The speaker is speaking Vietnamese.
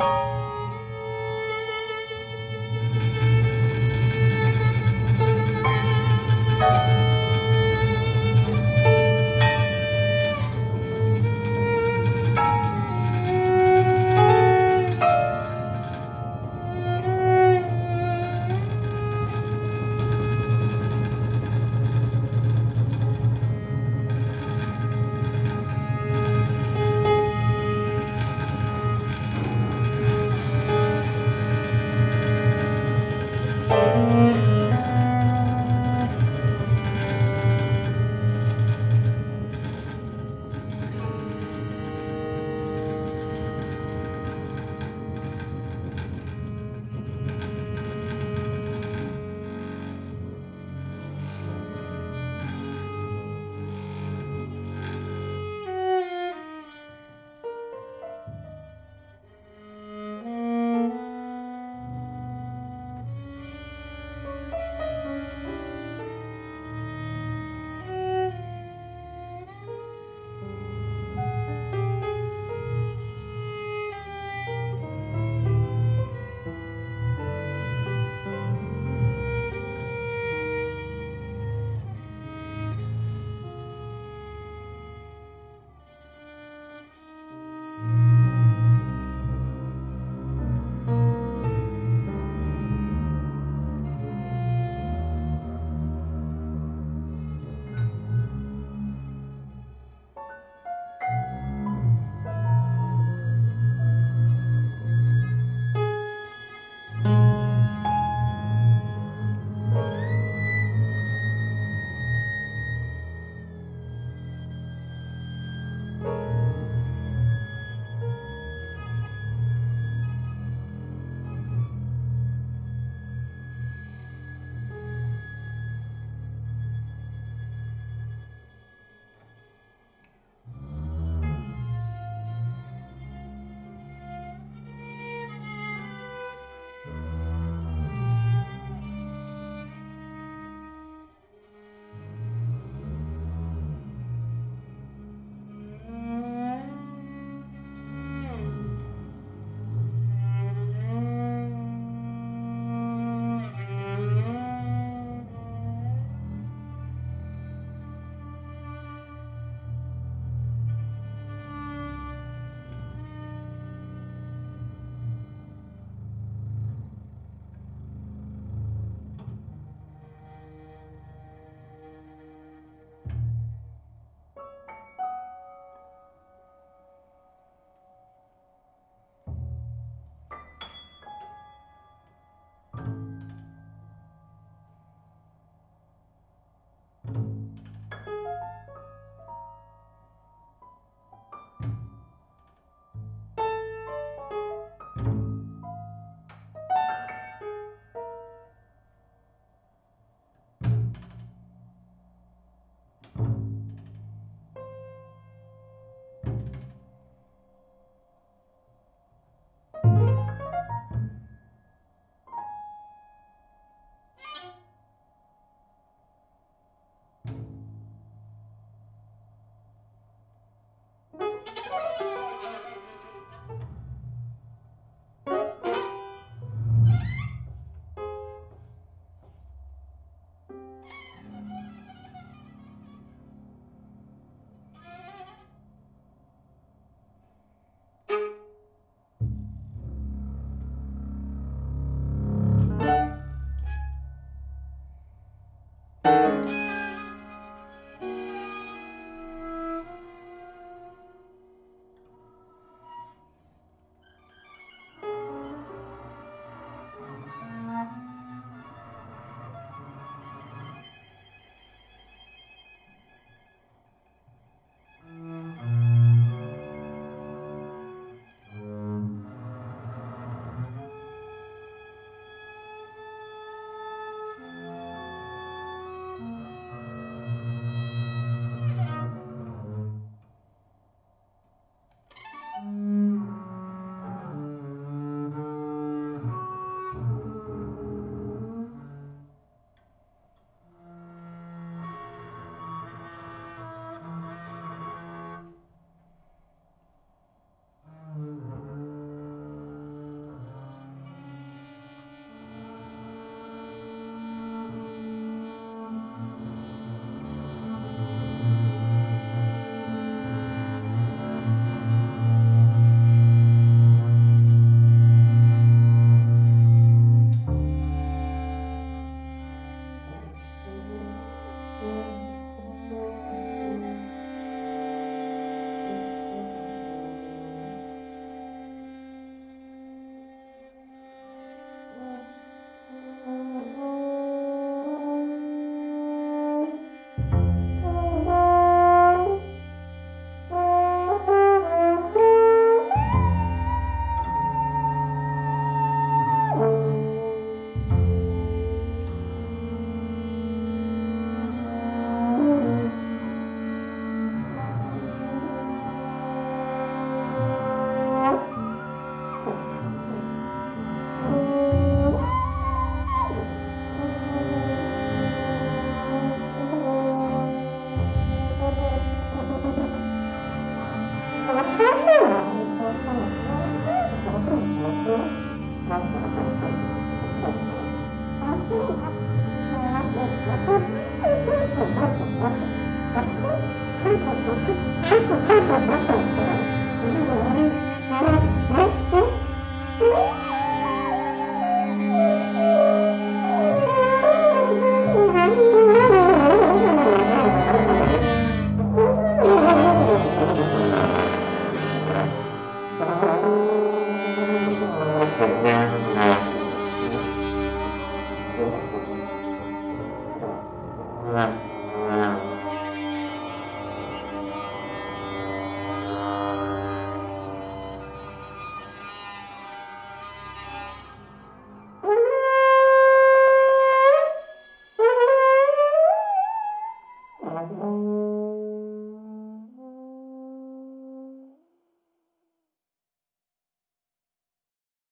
you